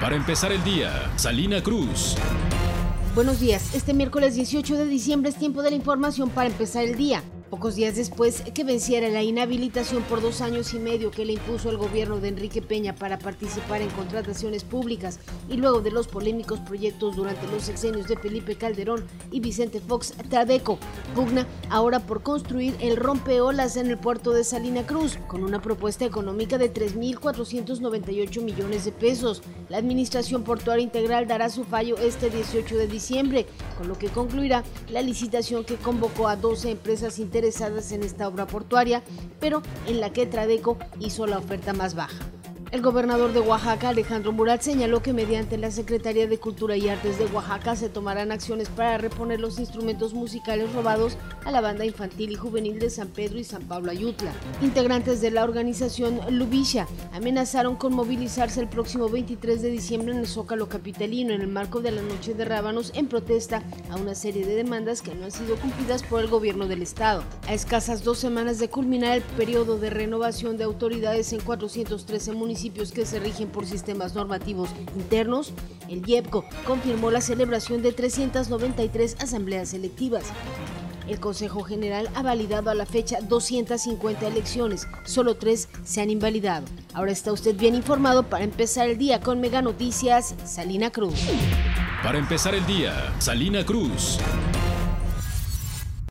Para empezar el día, Salina Cruz. Buenos días, este miércoles 18 de diciembre es tiempo de la información para empezar el día. Pocos días después que venciera la inhabilitación por dos años y medio que le impuso el gobierno de Enrique Peña para participar en contrataciones públicas y luego de los polémicos proyectos durante los sexenios de Felipe Calderón y Vicente Fox Tradeco, pugna ahora por construir el rompeolas en el puerto de Salina Cruz con una propuesta económica de 3.498 millones de pesos. La Administración Portuaria Integral dará su fallo este 18 de diciembre, con lo que concluirá la licitación que convocó a 12 empresas interesadas interesadas en esta obra portuaria, pero en la que Tradeco hizo la oferta más baja. El gobernador de Oaxaca, Alejandro Murat, señaló que mediante la Secretaría de Cultura y Artes de Oaxaca se tomarán acciones para reponer los instrumentos musicales robados a la banda infantil y juvenil de San Pedro y San Pablo Ayutla. Integrantes de la organización Lubisha amenazaron con movilizarse el próximo 23 de diciembre en el Zócalo Capitalino en el marco de la Noche de Rábanos en protesta a una serie de demandas que no han sido cumplidas por el gobierno del estado. A escasas dos semanas de culminar el periodo de renovación de autoridades en 413 municipios, que se rigen por sistemas normativos internos, el IEPCO confirmó la celebración de 393 asambleas electivas. El Consejo General ha validado a la fecha 250 elecciones, solo tres se han invalidado. Ahora está usted bien informado para empezar el día con Mega Noticias, Salina Cruz. Para empezar el día, Salina Cruz.